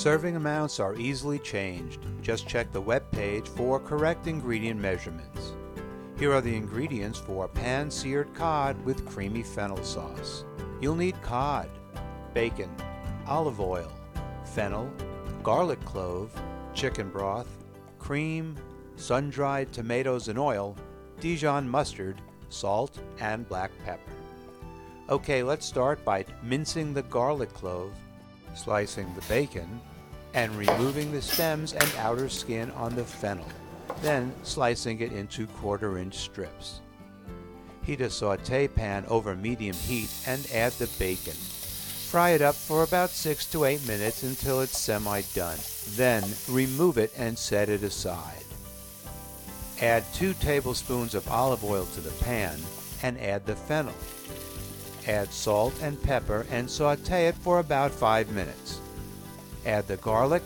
Serving amounts are easily changed. Just check the web page for correct ingredient measurements. Here are the ingredients for pan-seared cod with creamy fennel sauce. You'll need cod, bacon, olive oil, fennel, garlic clove, chicken broth, cream, sun-dried tomatoes and oil, Dijon mustard, salt, and black pepper. Okay, let's start by mincing the garlic clove, slicing the bacon, and removing the stems and outer skin on the fennel, then slicing it into quarter inch strips. Heat a saute pan over medium heat and add the bacon. Fry it up for about 6 to 8 minutes until it's semi-done. Then remove it and set it aside. Add 2 tablespoons of olive oil to the pan and add the fennel. Add salt and pepper and saute it for about 5 minutes. Add the garlic,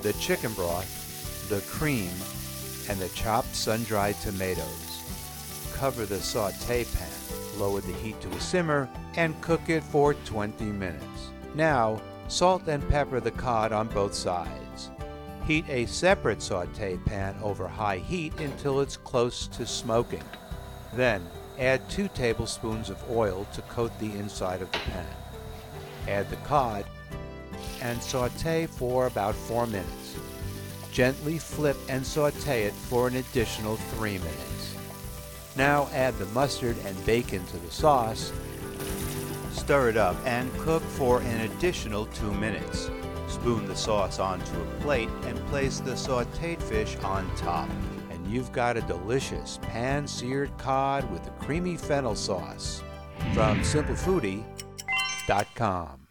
the chicken broth, the cream, and the chopped sun-dried tomatoes. Cover the saute pan, lower the heat to a simmer, and cook it for 20 minutes. Now, salt and pepper the cod on both sides. Heat a separate saute pan over high heat until it's close to smoking. Then, add 2 tablespoons of oil to coat the inside of the pan. Add the cod and saute for about 4 minutes. Gently flip and saute it for an additional 3 minutes. Now add the mustard and bacon to the sauce. Stir it up and cook for an additional 2 minutes. Spoon the sauce onto a plate and place the sauteed fish on top. You've got a delicious pan-seared cod with a creamy fennel sauce. From simplefoodie.com